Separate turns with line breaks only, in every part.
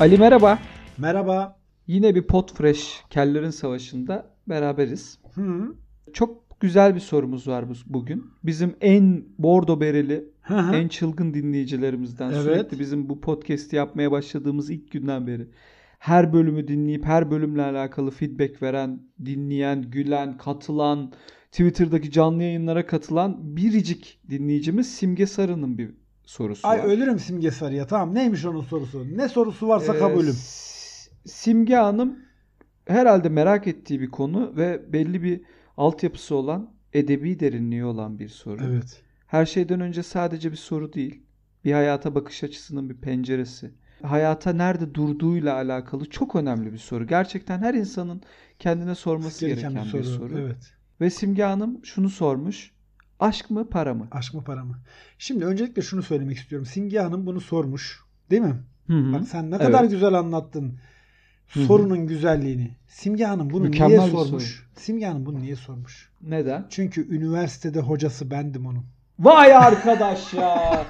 Ali merhaba.
Merhaba.
Yine bir pot fresh kellerin savaşında beraberiz.
Hı.
Çok güzel bir sorumuz var bu- bugün. Bizim en bordo bereli,
Hı hı.
en çılgın dinleyicilerimizden
Evet.
sürekli bizim bu podcast'i yapmaya başladığımız ilk günden beri her bölümü dinleyip her bölümle alakalı feedback veren, dinleyen, gülen, katılan, Twitter'daki canlı yayınlara katılan biricik dinleyicimiz Simge Sarı'nın bir sorusu
Ay
var.
ölürüm Simge Sarı'ya. Tamam neymiş onun sorusu? Ne sorusu varsa
Ee,
kabulüm.
Simge Hanım herhalde merak ettiği bir konu ve belli bir altyapısı olan, edebi derinliği olan bir soru.
Evet.
Her şeyden önce sadece bir soru değil, bir hayata bakış açısının bir penceresi. Hayata nerede durduğuyla alakalı çok önemli bir soru. Gerçekten her insanın kendine sorması gereken, bir soru.
Evet.
Ve Simge Hanım şunu sormuş. Aşk mı para mı?
Aşk mı para mı? Şimdi öncelikle şunu söylemek istiyorum. Simge Hanım bunu sormuş. Değil mi?
Hı hı.
Bak sen ne
Evet.
kadar güzel anlattın sorunun güzelliğini. Simge Hanım bunu
Mükemmel
niye sormuş? Simge Hanım bunu niye sormuş?
Neden?
Çünkü üniversitede hocası bendim onun.
Vay arkadaş ya.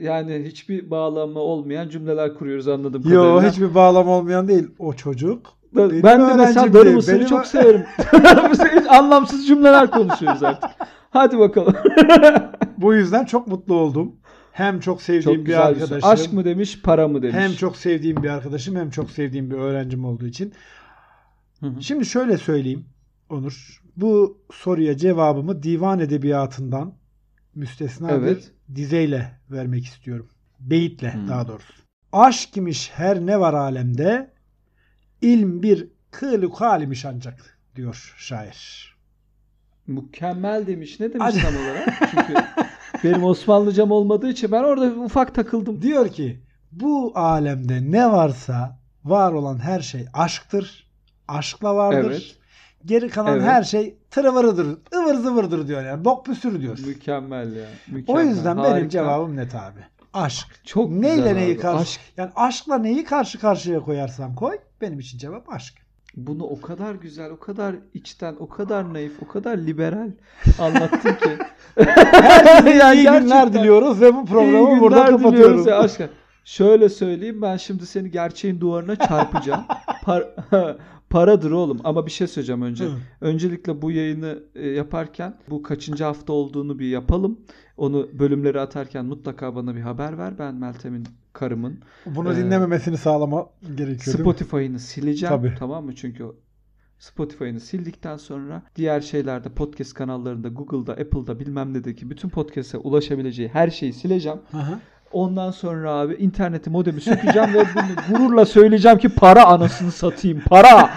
Yani hiçbir bağlamı olmayan cümleler kuruyoruz anladığım kadarıyla.
Yo hiçbir bağlam olmayan değil. O çocuk.
ben,
benim
ben de mesela darı mısırı
Benim-
çok severim. Hiç anlamsız cümleler konuşuyoruz artık. Hadi bakalım.
Bu yüzden çok mutlu oldum. Hem çok sevdiğim
çok
bir arkadaşım.
Aşk mı demiş, para mı demiş.
Hem çok sevdiğim bir arkadaşım hem çok sevdiğim bir öğrencim olduğu için.
Hı hı.
Şimdi şöyle söyleyeyim Onur. Bu soruya cevabımı divan edebiyatından müstesna
Evet.
bir dizeyle vermek istiyorum. Beyitle
Hmm.
daha doğrusu. Aşk imiş her ne var alemde ilm bir kılık halimiş ancak diyor şair.
Mükemmel demiş. Ne demiş tam olarak? Çünkü benim Osmanlıcam olmadığı için ben orada ufak takıldım.
Diyor ki bu alemde ne varsa var olan her şey aşktır. Aşkla vardır.
Evet.
Geri kalan
Evet.
her şey tırıvırıdır, ıvır zıvırdır diyor yani. Bok püsür diyor.
Mükemmel ya.
O
Mükemmel.
yüzden
Harika.
benim cevabım net abi. Aşk.
çok
Neyle neyi
abi.
karşı
Aşk
yani aşkla neyi karşı karşıya koyarsan koy benim için cevap aşk.
Bunu o kadar güzel, o kadar içten, o kadar naif, o kadar liberal anlattın ki.
Herkese
Yani
iyi günler diliyoruz ve bu programı burada kapatıyoruz.
ya aşkım. Şöyle söyleyeyim ben şimdi seni gerçeğin duvarına çarpacağım. Par- paradır oğlum ama bir şey söyleyeceğim önce.
Hı.
Öncelikle bu yayını e, yaparken bu kaçıncı hafta olduğunu bir yapalım. Onu bölümleri atarken mutlaka bana bir haber ver. Ben Meltem'in karımın
Bunu
Ee,
dinlememesini sağlama gerekiyor.
Spotify'ını sileceğim.
Tabii.
Tamam mı? Çünkü Spotify'ını sildikten sonra diğer şeylerde podcast kanallarında Google'da, Apple'da bilmem nedeki bütün podcast'e ulaşabileceği her şeyi sileceğim.
Hı.
Ondan sonra abi interneti modemi sökeceğim ve bunu gururla söyleyeceğim ki para anasını satayım. Para.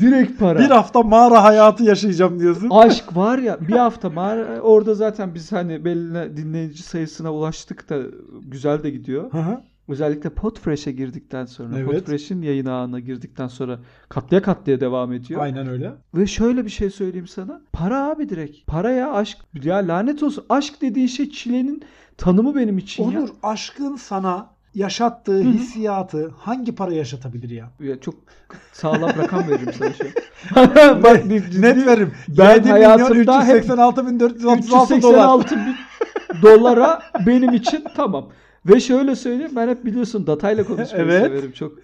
Direkt para.
Bir hafta mağara hayatı yaşayacağım diyorsun.
Aşk var ya bir hafta mağara orada zaten biz hani belli dinleyici sayısına ulaştık da güzel de gidiyor.
Hı hı.
Özellikle Podfresh'e girdikten sonra,
Evet.
Podfresh'in yayın ağına girdikten sonra katlaya katlaya devam ediyor.
Aynen öyle.
Ve şöyle bir şey söyleyeyim sana. Para abi direkt. Para ya aşk. Ya lanet olsun. Aşk dediğin şey çilenin tanımı benim için
Onur aşkın sana yaşattığı hissiyatı hangi para yaşatabilir ya?
ya. Ya çok sağlam rakam veririm sana şu an. Bak, ciddi-
Net verim.
Ben
7 milyon
hayatımda hep
386.436 dolar.
386 bin dolara benim için tamam. Ve şöyle söyleyeyim ben hep biliyorsun datayla konuşmayı
Evet.
severim çok.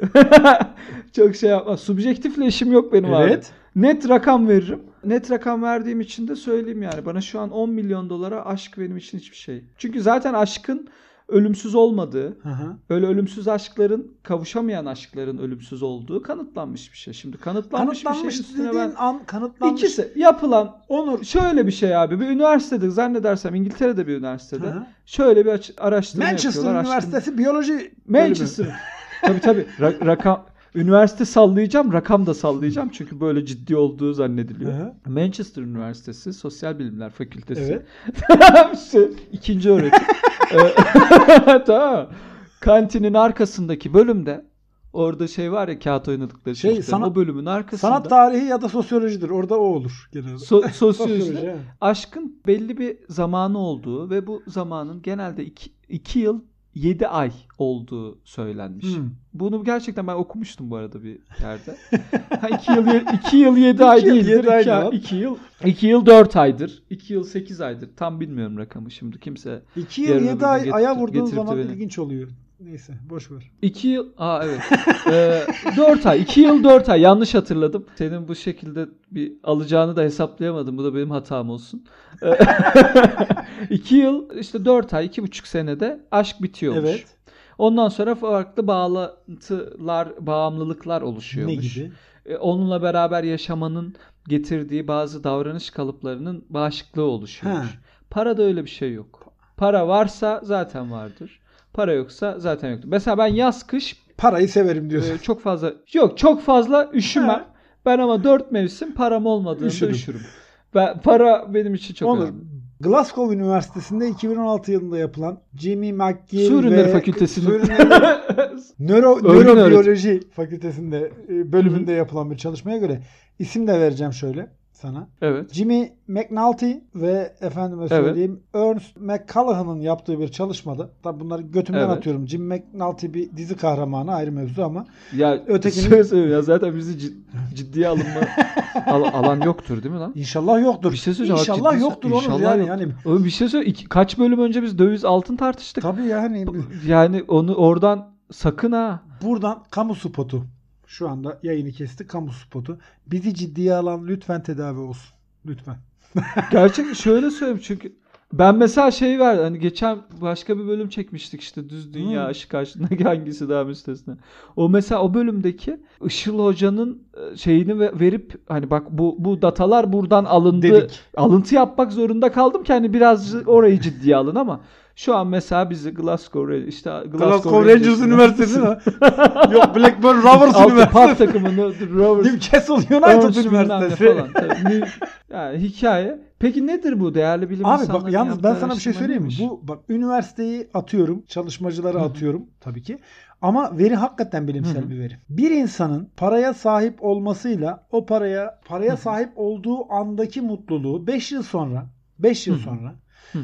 çok şey yapma. Subjektifle işim yok benim abi.
Evet.
Net rakam veririm. Net rakam verdiğim için de söyleyeyim yani. Bana şu an 10 milyon dolara aşk benim için hiçbir şey. Çünkü zaten aşkın ölümsüz olmadığı,
Hı hı.
öyle ölümsüz aşkların, kavuşamayan aşkların ölümsüz olduğu kanıtlanmış bir şey. Şimdi kanıtlanmış, bir
Kanıtlanmış
şey üstüne
dediğin
ben...
an kanıtlanmış.
İkisi yapılan
Onur.
şöyle bir şey abi. Bir üniversitede zannedersem İngiltere'de bir üniversitede
Hı hı.
şöyle bir araştırma
Manchester
yapıyorlar. Aşkın-
Üniversitesi biyoloji
Manchester. tabii tabii. Ra- rakam üniversite sallayacağım, rakam da sallayacağım çünkü böyle ciddi olduğu zannediliyor.
Hı hı.
Manchester Üniversitesi Sosyal Bilimler Fakültesi.
Evet.
İşte ikinci öğretim. Ee, tamam. Kantinin arkasındaki bölümde orada şey var ya kağıt oynadıkları
Şey,
çocukların,
sanat-
o bölümün arkasında
Sanat tarihi ya da sosyolojidir. Orada o olur genelde.
so- sosyoloji aşkın belli bir zamanı olduğu ve bu zamanın genelde 2 yıl 7 ay olduğu söylenmiş.
Hmm.
Bunu gerçekten ben okumuştum bu arada bir yerde. 2 yıl 2 yıl 7 ay değildir.
yedi ay
2
ne lan?
2 yıl 2 yıl 4 aydır. 2 yıl 8 aydır. Tam bilmiyorum rakamı şimdi kimse.
2 yıl
Yarın
7
öbür
ay aya vurduğun zaman
beni-
ilginç oluyor. Neyse boş ver.
2 yıl Aa evet. ee, 4 ay. 2 yıl 4 ay. Yanlış hatırladım. Senin bu şekilde bir alacağını da hesaplayamadım. Bu da benim hatam olsun. 2 yıl işte 4 ay, 2,5 senede aşk bitiyormuş.
Evet.
Ondan sonra farklı bağlantılar, bağımlılıklar oluşuyormuş.
Ne gibi?
E, Onunla beraber yaşamanın getirdiği bazı davranış kalıplarının bağışıklığı oluşuyormuş.
Ha.
Parada öyle bir şey yok. Para varsa zaten vardır. Para yoksa zaten yoktur. Mesela ben yaz kış
Parayı severim diyorsun.
e, çok fazla yok çok fazla üşümem.
Ha.
Ben ama dört mevsim param olmadığında
Üşürüm.
üşürüm. Ben, para benim için çok
Onur,
önemli.
Glasgow Üniversitesi'nde 2016 yılında yapılan Jimmy McGill
Su Ürünleri
ve
Fakültesi'nin
Nöro, nörobiyoloji fakültesinde e, bölümünde yapılan bir çalışmaya göre isim de vereceğim şöyle sana.
evet.
Jimmy McNulty ve efendime söyleyeyim Ernst McCallaghan'ın yaptığı bir çalışmada tabi bunları götümden
Evet.
atıyorum. Jimmy McNulty bir dizi kahramanı ayrı mevzu ama
Ya söz söyleyeyim ya zaten bizi cid- ciddiye alınma al- alan yoktur değil mi lan?
inşallah yoktur.
Bir şey söyleyeceğim,
İnşallah
ciddi-
yoktur
İnşallah
yani.
yok.
yani
Oğlum bir şey söyle. iki- kaç bölüm önce biz döviz altın tartıştık.
tabii yani
Yani onu oradan sakın ha.
buradan kamu spotu. Şu anda yayını kesti kamu spotu. Bizi ciddiye alan lütfen tedavi olsun. Lütfen.
Gerçek şöyle söyleyeyim çünkü ben mesela şey var hani geçen başka bir bölüm çekmiştik işte düz dünya
Hmm.
aşk karşısındaki hangisi daha müstesna. O mesela o bölümdeki Işıl Hoca'nın e, şeyini ve- verip hani bak bu bu datalar buradan alındı.
Dedik.
Alıntı yapmak zorunda kaldım ki hani biraz orayı ciddiye alın ama şu an mesela bizi Glasgow işte Glasgow,
Glasgow Rangers Üniversitesi mi? Yok Blackburn Rovers Üniversitesi.
takımını Rovers
Newcastle United Üniversitesi.
falan. Tabii, yani hikaye. Peki nedir bu değerli bilim
Abi bak yalnız ben sana bir şey söyleyeyim mi? Bu bak üniversiteyi atıyorum, çalışmacıları atıyorum tabii ki. Ama veri hakikaten bilimsel
Hı hı.
bir veri. Bir insanın paraya sahip olmasıyla o paraya paraya
Hı hı.
sahip olduğu andaki mutluluğu 5 yıl sonra 5 yıl
Hı hı.
sonra
Hı,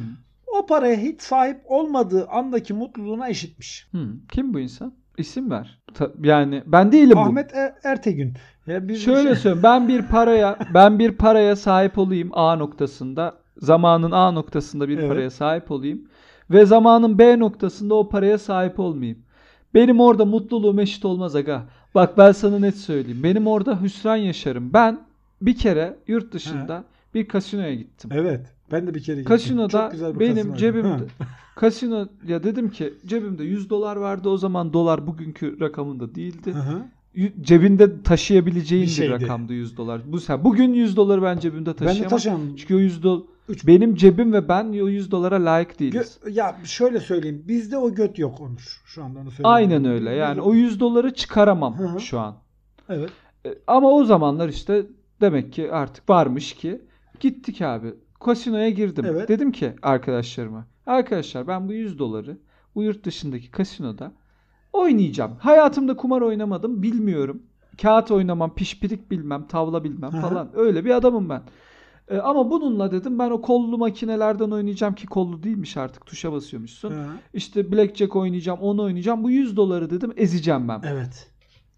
o paraya hiç sahip olmadığı andaki mutluluğuna eşitmiş.
hı. Kim bu insan? İsim ver. Ta- yani ben değilim bu.
Ahmet Er- Ertegün. Ya biz
Şöyle söyleyeyim. Ben bir paraya ben bir paraya sahip olayım A noktasında. Zamanın A noktasında bir
Evet.
paraya sahip olayım ve zamanın B noktasında o paraya sahip olmayayım. Benim orada mutluluğum eşit olmaz aga. Bak ben sana net söyleyeyim. Benim orada hüsran yaşarım. Ben bir kere yurt dışında bir kasinoya gittim.
Evet. Ben de bir kere gittim.
Kasinoda
bir
benim cebimde kasino ya dedim ki cebimde 100 dolar vardı o zaman dolar bugünkü rakamında değildi.
Hı hı.
Cebinde taşıyabileceğin
Bir
bir, rakamdı 100 dolar. Bu sen bugün 100 doları ben cebimde
Ben de
taşıyamam.
taşıyamam.
Çünkü o 100 dolar
Üç-
benim cebim ve ben o 100 dolara layık değiliz.
Gö- ya şöyle söyleyeyim. Bizde o göt yok Onur. Şu anda onu söyleyeyim.
Aynen öyle. Yani o 100 doları çıkaramam
Hı hı.
şu an.
Evet.
E, Ama o zamanlar işte demek ki artık varmış ki gittik abi. Kasinoya girdim.
Evet.
Dedim ki arkadaşlarıma. Arkadaşlar ben bu 100 doları bu yurt dışındaki kasinoda oynayacağım. Hayatımda kumar oynamadım bilmiyorum. Kağıt oynamam, pişpirik bilmem, tavla bilmem falan. Öyle bir adamım ben. E, ama bununla dedim ben o kollu makinelerden oynayacağım ki kollu değilmiş artık tuşa basıyormuşsun. İşte blackjack oynayacağım, onu oynayacağım. Bu 100 doları dedim ezeceğim ben.
Evet.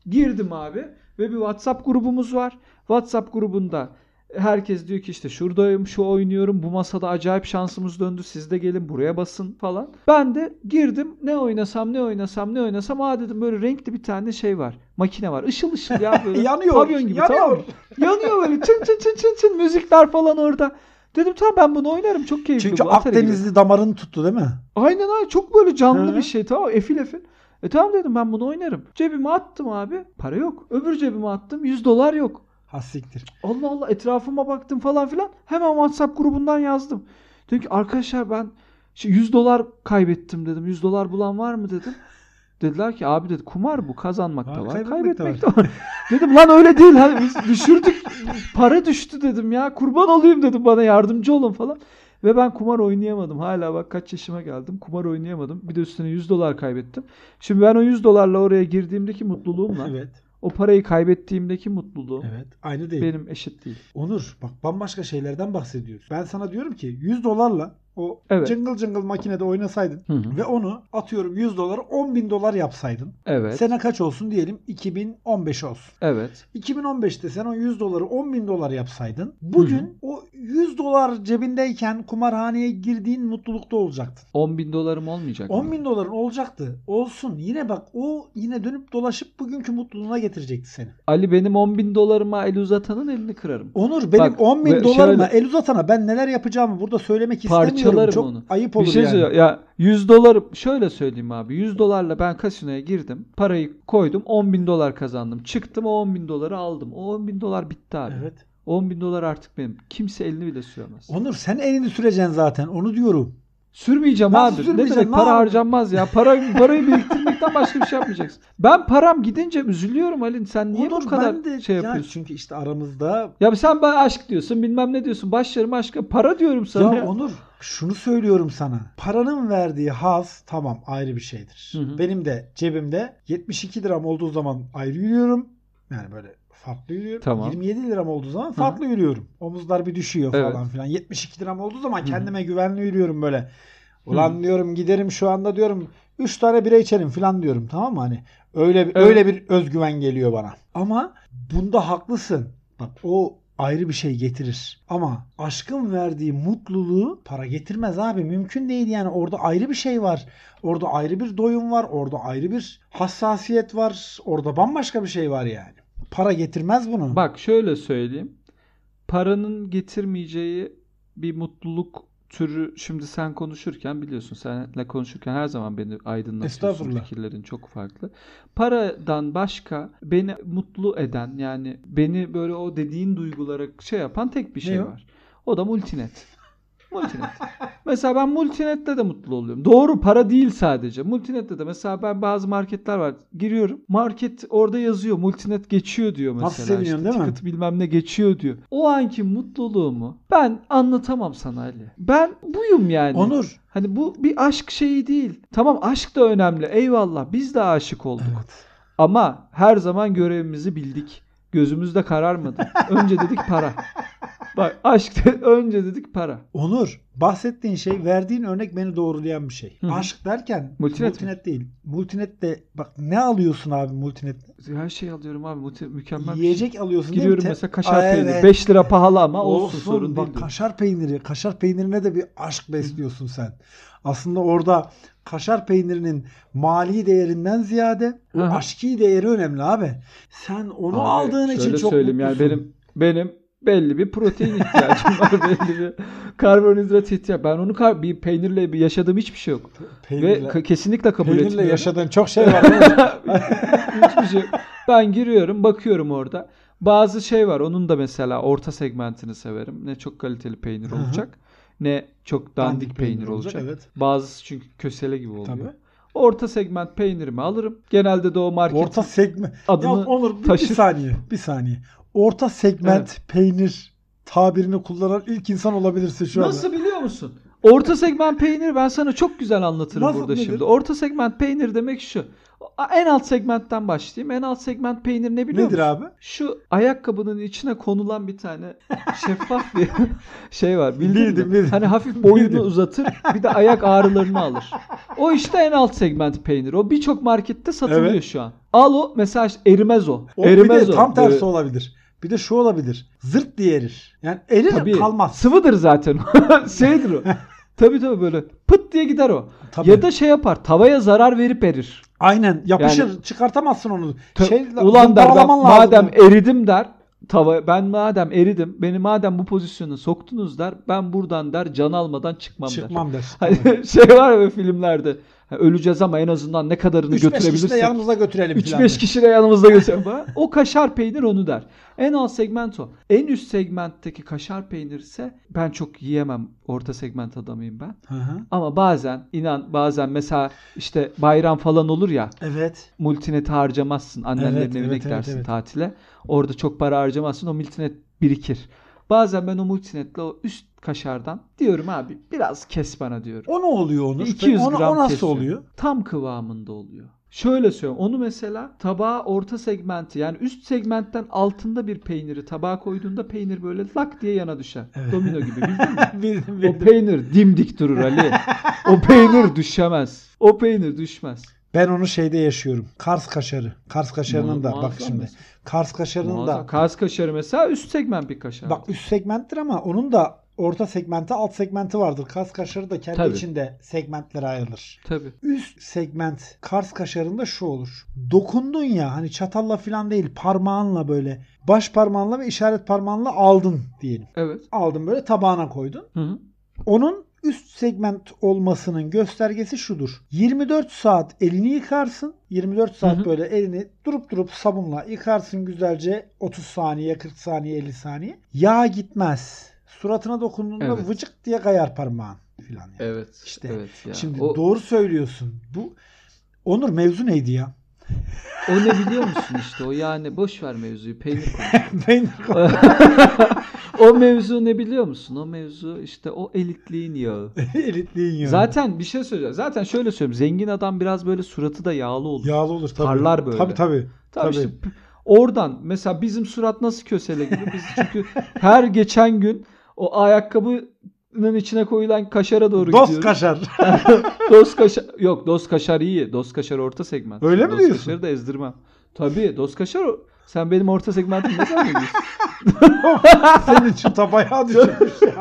Girdim abi ve bir WhatsApp grubumuz var. WhatsApp grubunda herkes diyor ki işte şuradayım, şu oynuyorum, bu masada acayip şansımız döndü, siz de gelin buraya basın falan. Ben de girdim ne oynasam ne oynasam ne oynasam aa dedim böyle renkli bir tane şey var. Makine var. Işıl ışıl ya böyle.
Yanıyor.
Pavyon gibi
yanıyor.
tamam mı? Yanıyor böyle çın çın çın çın çın müzikler falan orada. Dedim tamam ben bunu oynarım çok keyifli
Çünkü
bu. Atari gibi.
Akdenizli damarını tuttu değil mi?
Aynen aynen çok böyle canlı
Hı.
bir şey tamam efil efil. E tamam dedim ben bunu oynarım. Cebime attım abi. Para yok. Öbür cebime attım 100 dolar yok.
Ha siktir.
Allah Allah etrafıma baktım falan filan. Hemen WhatsApp grubundan yazdım. Dedim ki arkadaşlar ben şey 100 dolar kaybettim dedim. 100 dolar bulan var mı dedim. Dediler ki abi dedi kumar bu kazanmak da var
kaybetmek de
de var. dedim lan öyle değil hani biz düşürdük para düştü dedim ya kurban olayım dedim bana yardımcı olun falan. Ve ben kumar oynayamadım. Hala bak kaç yaşıma geldim. Kumar oynayamadım. Bir de üstüne 100 dolar kaybettim. Şimdi ben o 100 dolarla oraya girdiğimdeki mutluluğumla
Evet.
O parayı kaybettiğimdeki mutluluğum
Evet. Aynı değil.
benim eşit değil.
Onur bak bambaşka şeylerden bahsediyoruz. Ben sana diyorum ki 100 dolarla o
Evet.
cıngıl cıngıl makinede oynasaydın
Hı hı.
ve onu atıyorum 100 doları 10 bin dolar yapsaydın.
Evet.
Sene kaç olsun diyelim 2015 olsun.
Evet.
2015'te sen o 100 doları 10 bin dolar yapsaydın bugün
Hı hı.
o 100 dolar cebindeyken kumarhaneye girdiğin mutlulukta olacaktın.
10 bin dolarım olmayacak
10
mı?
bin doların olacaktı. Olsun. Yine bak o yine dönüp dolaşıp bugünkü mutluluğuna getirecekti seni.
Ali benim 10 bin dolarıma el uzatanın elini kırarım.
Onur benim
Bak,
10 bin dolarıma
şöyle-
el uzatana ben neler yapacağımı burada söylemek istemiyorum.
Parçalarım
Çok
onu.
ayıp olur
bir şey
yani.
söyleyeyim. Ya 100 dolar şöyle söyleyeyim abi. 100 dolarla ben kasinoya girdim. Parayı koydum. 10 bin dolar kazandım. Çıktım o 10 bin doları aldım. O 10 bin dolar bitti abi.
Evet.
10 bin dolar artık benim. Kimse elini bile süremez.
Onur sen elini süreceksin zaten onu diyorum.
Sürmeyeceğim
Nasıl
abi. Ne demek para
yapayım?
harcanmaz ya. Para, parayı biriktirmekten başka bir şey yapmayacaksın. Ben param gidince üzülüyorum Ali. Sen niye
Onur
bu kadar
de
şey
ya
yapıyorsun?
çünkü işte aramızda
Ya sen bana aşk diyorsun bilmem ne diyorsun. Başlarım aşka. Para diyorum sana.
ya Onur şunu söylüyorum sana. Paranın verdiği haz tamam ayrı bir şeydir.
Hı hı.
Benim de cebimde 72 liram olduğu zaman ayrı yürüyorum. Yani böyle farklı yürüyorum.
Tamam.
27 liram olduğu zaman farklı yürüyorum. Omuzlar bir düşüyor
Evet.
falan filan. 72 liram olduğu zaman
hı.
kendime güvenli yürüyorum böyle. Ulan diyorum giderim şu anda diyorum 3 tane bira içerim falan diyorum tamam mı hani öyle
Evet.
öyle bir özgüven geliyor bana. Ama bunda haklısın. Bak o ayrı bir şey getirir. Ama aşkın verdiği mutluluğu para getirmez abi. Mümkün değil yani. Orada ayrı bir şey var. Orada ayrı bir doyum var. Orada ayrı bir hassasiyet var. Orada bambaşka bir şey var yani. Para getirmez bunu.
Bak şöyle söyleyeyim. Paranın getirmeyeceği bir mutluluk türü şimdi sen konuşurken biliyorsun seninle konuşurken her zaman beni aydınlatıyorsun fikirlerin çok farklı. Paradan başka beni mutlu eden yani beni böyle o dediğin duygulara şey yapan tek bir şey
Ne
var. O da multinet. Multinet. mesela ben multinette de mutlu oluyorum. Doğru para değil sadece. Multinette de mesela ben bazı marketler var. Giriyorum. Market orada yazıyor. Multinet geçiyor diyor mesela.
Nasıl seviniyorsun değil mi?
bilmem ne geçiyor diyor. O anki mutluluğumu ben anlatamam sana Ali. Ben buyum yani.
Onur.
Hani bu bir aşk şeyi değil. Tamam aşk da önemli. Eyvallah. Biz de aşık olduk.
Evet.
Ama her zaman görevimizi bildik. Gözümüzde kararmadı. Önce dedik para. Bak aşk de- önce dedik para.
Onur bahsettiğin şey verdiğin örnek beni doğrulayan bir şey.
Hı hı.
Aşk derken
Multinet
multinet, değil. Multinet de bak ne alıyorsun abi multinet?
Her şey alıyorum abi. Muti- mükemmel bir
Yiyecek
şey.
alıyorsun değil mi?
Mesela kaşar
Aa,
peyniri.
evet.
5 lira pahalı ama olsun,
Olsun,
sorun
bak
değil.
kaşar peyniri, kaşar peynirine de bir aşk besliyorsun sen. Aslında orada kaşar peynirinin mali değerinden ziyade o aşki değeri önemli abi. Sen onu
Abi,
aldığın için
şöyle
çok
söyleyeyim
mutlusun.
yani benim benim belli bir protein ihtiyacım var. belli bir karbonhidrat ihtiyacım. Ben onu kar bir peynirle bir yaşadığım hiçbir şey yok.
peynirle,
Ve k- kesinlikle kabul
peynirle
etmiyorum.
yaşadığın çok şey var.
Hiçbir şey yok. Ben giriyorum, bakıyorum orada. Bazı şey var. Onun da mesela orta segmentini severim. Ne çok kaliteli peynir
Hı hı.
olacak, ne çok dandik,
Dandik
peynir,
peynir
olacak.
olacak, evet.
Bazısı çünkü kösele gibi oluyor.
Tabii.
Orta segment peynirimi alırım. Genelde de o market
Orta segment.
adını
Ya Onur bir, bir
taşır.
saniye. Bir saniye. Orta segment peynir tabirini kullanan ilk insan olabilirsin şu anda.
Nasıl biliyor musun? Orta segment peynir ben sana çok güzel anlatırım
Nasıl,
burada
nedir?
şimdi. Orta segment peynir demek şu. En alt segmentten başlayayım. En alt segment peynir ne biliyor
Nedir
musun?
abi?
Şu ayakkabının içine konulan bir tane şeffaf bir şey var. Bildin
Bildim,
mi?
bildim.
Hani hafif boyunu
Bildim.
uzatır bir de ayak ağrılarını alır. O işte en alt segment peynir. O birçok markette satılıyor
Evet.
şu an. Al o mesela erimez o.
O bir
erimez
de
o.
tam tersi
Böyle-
olabilir. Bir de şu olabilir. Zırt diye erir. Yani erir
Tabii.
kalmaz.
Sıvıdır zaten. Şeydir o. tabii tabii böyle pıt diye gider o.
Tabii.
Ya da şey yapar. Tavaya zarar verip erir.
Aynen yapışır.
Yani-
çıkartamazsın onu. Şey,
Ulan der ben
lazım
madem
onu.
eridim der. Tava ben madem eridim. Beni madem bu pozisyona soktunuz der. Ben buradan der can almadan çıkmam, der.
çıkmam der.
Hani şey var ya filmlerde. Öleceğiz ama en azından ne kadarını
3-5 kişi de
götürebilirsek.
yanımıza götürelim. filan
3-5
der.
kişi de yanımızda götürelim. O kaşar peynir onu der. En alt segment o. En üst segmentteki kaşar peynir ise ben çok yiyemem. Orta segment adamıyım ben.
Hı hı.
Ama bazen inan bazen mesela işte bayram falan olur ya
Evet.
multineti harcamazsın. Annenlerin
Evet,
evine
evet,
gidersin
evet, evet.
tatile. Orada çok para harcamazsın. O multinet birikir. Bazen ben o multinetle o üst kaşardan diyorum abi biraz kes bana diyorum.
O ne oluyor Onur?
200
o,
gram
o nasıl
kesiyorum.
oluyor?
Tam kıvamında oluyor. Şöyle söyleyeyim. Onu mesela tabağa orta segmenti yani üst segmentten altında bir peyniri tabağa koyduğunda peynir böyle lak diye yana düşer.
Evet.
Domino gibi bildin mi?
bildim
O
bildim.
peynir dimdik durur Ali. O peynir düşemez. O peynir düşmez.
Ben onu şeyde yaşıyorum. Kars kaşarı. Kars kaşarının da bak şimdi.
mesela.
Kars kaşarının
Muazzam.
da
Kars kaşarı mesela üst segment bir kaşar.
bak üst segmenttir ama onun da orta segmenti alt segmenti vardır. Kars kaşarı da kendi
Tabii.
içinde segmentlere ayrılır.
Tabii.
Üst segment Kars kaşarında şu olur. Dokundun ya hani çatalla falan değil parmağınla böyle baş parmağınla ve işaret parmağınla aldın diyelim.
Evet.
Aldın böyle tabağına koydun.
Hı hı.
Onun üst segment olmasının göstergesi şudur. 24 saat elini yıkarsın. 24 saat
Hı hı.
böyle elini durup durup sabunla yıkarsın güzelce 30 saniye, 40 saniye, 50 saniye. Yağ gitmez. Suratına dokunduğunda
Evet.
vıcık diye kayar parmağın filan. Yani.
Evet.
İşte
evet ya.
Şimdi
o,
doğru söylüyorsun. Bu Onur mevzu neydi ya?
o ne biliyor musun işte o yani boş ver mevzuyu peynir konusu.
Ben
o mevzu ne biliyor musun? O mevzu işte o elitliğin yağı.
elitliğin ya.
Zaten bir şey söyleyeceğim. Zaten şöyle söyleyeyim. Zengin adam biraz böyle suratı da yağlı olur.
yağlı olur tabii.
Parlar böyle.
Tabii tabii.
Tabii,
tabii.
işte oradan mesela bizim surat nasıl kösele gibi biz çünkü her geçen gün o ayakkabının içine koyulan kaşara doğru
Dost
gidiyoruz.
kaşar.
Dost kaşar yok dost kaşar iyi. Dost kaşar orta segment.
Öyle mi
dost
diyorsun?
kaşarı da ezdirmem. Tabii dost kaşar sen benim orta segmentim ne zannediyorsun?
Senin şu tabağa düşürmüş ya.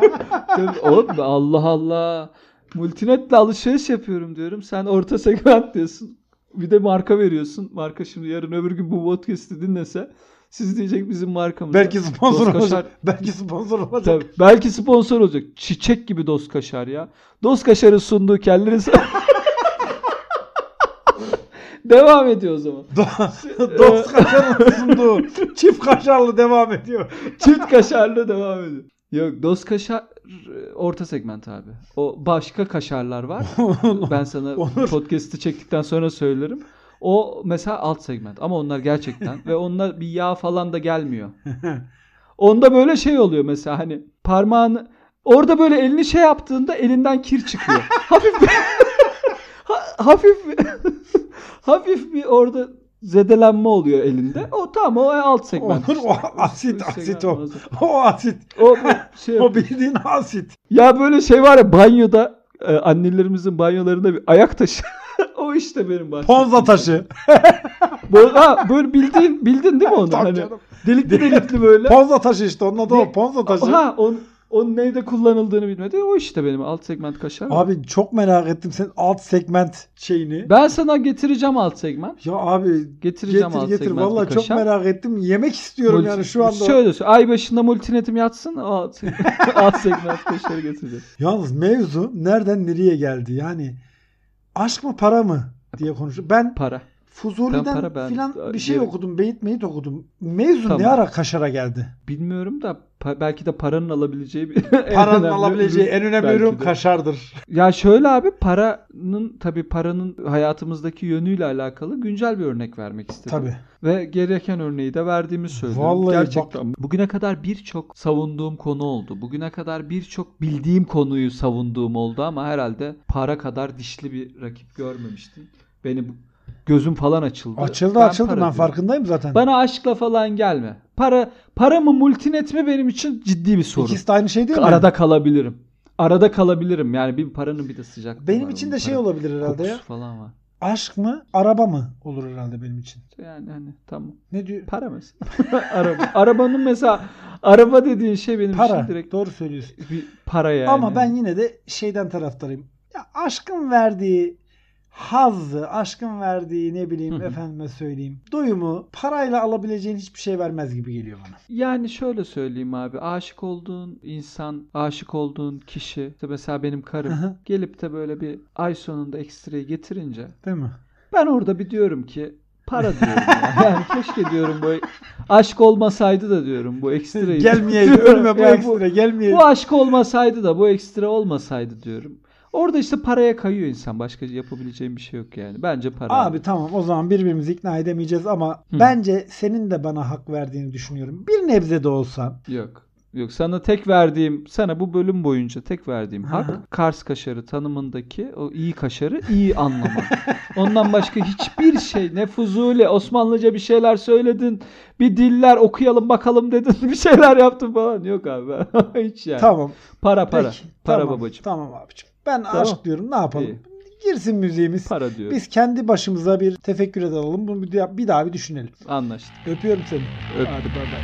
Oğlum Allah Allah. Multinetle alışveriş yapıyorum diyorum. Sen orta segment diyorsun. Bir de marka veriyorsun. Marka şimdi yarın öbür gün bu podcast'i dinlese siz diyecek bizim markamız.
Belki sponsor
Dost
olacak.
kaşar-
Belki sponsor olacak.
Tabii, belki sponsor olacak. Çiçek gibi dost kaşar ya. Dost kaşarı sunduğu kelleri Devam ediyor o zaman.
Do- Dost kaşarlı sunduğu çift kaşarlı devam ediyor.
Çift kaşarlı devam ediyor. Yok dost kaşar e, orta segment abi. O başka kaşarlar var. Ben sana
Onur.
podcast'i çektikten sonra söylerim. O mesela alt segment ama onlar gerçekten ve onlar bir yağ falan da gelmiyor. Onda böyle şey oluyor mesela hani parmağını orada böyle elini şey yaptığında elinden kir çıkıyor. hafif hafif hafif bir orada zedelenme oluyor elinde. O tamam o alt segment. İşte.
o asit asit o. O asit.
O şey
O bildiğin asit.
ya böyle şey var ya banyoda e, annelerimizin banyolarında bir ayak taşı. o işte benim bahsettiğim.
Ponza taşı.
Bu, ha, böyle bildiğin bildin değil mi onu?
Tabii
hani,
canım.
delikli delikli böyle.
Ponza taşı işte. Onun adı o. Ponza taşı.
Ha onun, onun neyde kullanıldığını bilmedi. O işte benim alt segment kaşar.
Abi çok merak ettim senin alt segment şeyini.
Ben sana getireceğim alt segment.
Ya abi
Getireceğim
getir
alt
getir.
segment
Vallahi
bir
çok merak ettim. Yemek istiyorum
Multi-
yani şu anda.
Şöyle söyle. Ay başında multinetim yatsın. Alt, alt segment kaşarı getireceğim.
Yalnız mevzu nereden nereye geldi? Yani aşk mı para mı diye konuşuyor. Ben
Para.
Fuzuli'den filan bir şey okudum. Beyit meyit okudum. Mevzu
Tamam.
ne ara kaşara geldi?
Bilmiyorum da pa- belki de paranın alabileceği bir
Paranın
önemli
alabileceği
ürün
en önemli ürün
de.
kaşardır.
Ya şöyle abi paranın tabii paranın hayatımızdaki yönüyle alakalı güncel bir örnek vermek istedim.
Tabii.
Ve gereken örneği de verdiğimi söylüyorum.
Vallahi
Gerçekten. Bugüne kadar birçok savunduğum konu oldu. Bugüne kadar birçok bildiğim konuyu savunduğum oldu ama herhalde para kadar dişli bir rakip görmemiştim. Benim gözüm falan açıldı.
Açıldı
Ben
açıldı ben
diyorum.
farkındayım zaten.
Bana aşkla falan gelme. Para para mı multinet mi benim için ciddi bir sorun.
İkisi de aynı şey değil mi?
Arada kalabilirim. Arada kalabilirim. Yani bir paranın bir de sıcaklığı
Benim için de şey olabilir herhalde ya.
falan var.
Aşk mı araba mı olur herhalde benim için.
Yani hani tamam.
Ne diyor?
Para mesela. araba. Arabanın mesela araba dediğin şey benim
Para.
için direkt
Doğru söylüyorsun.
bir para yani.
Ama ben yine de şeyden taraftarıyım. Ya aşkın verdiği hazzı, aşkın verdiği ne bileyim efendime söyleyeyim. Doyumu parayla alabileceğin hiçbir şey vermez gibi geliyor bana.
yani şöyle söyleyeyim abi. Aşık olduğun insan, aşık olduğun kişi, işte mesela benim karım gelip de böyle bir ay sonunda ekstrayı getirince
Değil mi?
Ben orada bir diyorum ki para diyorum ya. Yani keşke diyorum bu aşk olmasaydı da diyorum bu ekstrayı.
Gelmeyeydi. Önüme bu
Yani
ekstra gelmeyeydi.
Bu aşk olmasaydı da bu ekstra olmasaydı diyorum. Orada işte paraya kayıyor insan. Başka yapabileceğim bir şey yok yani. Bence para.
Abi tamam o zaman birbirimizi ikna edemeyeceğiz ama
Hı.
bence senin de bana hak verdiğini düşünüyorum. Bir nebze de olsa
Yok. Yok sana tek verdiğim, sana bu bölüm boyunca tek verdiğim
Hı
hak. Kars kaşarı tanımındaki o iyi kaşarı iyi anlamak. Ondan başka hiçbir şey ne Fuzuli Osmanlıca bir şeyler söyledin. Bir diller okuyalım bakalım dedin. Bir şeyler yaptın falan. Yok abi. Hiç yani.
Tamam.
Para para.
Peki.
para
tamam,
babacığım.
Tamam abicim. Ben
Tamam.
aşk diyorum. Ne yapalım?
İyi.
Girsin müziğimiz.
Para diyorum.
Biz kendi başımıza bir tefekkür edelim. Bunu bir daha bir, daha bir düşünelim.
Anlaştık.
Öpüyorum seni.
Öp.
Hadi bay bay.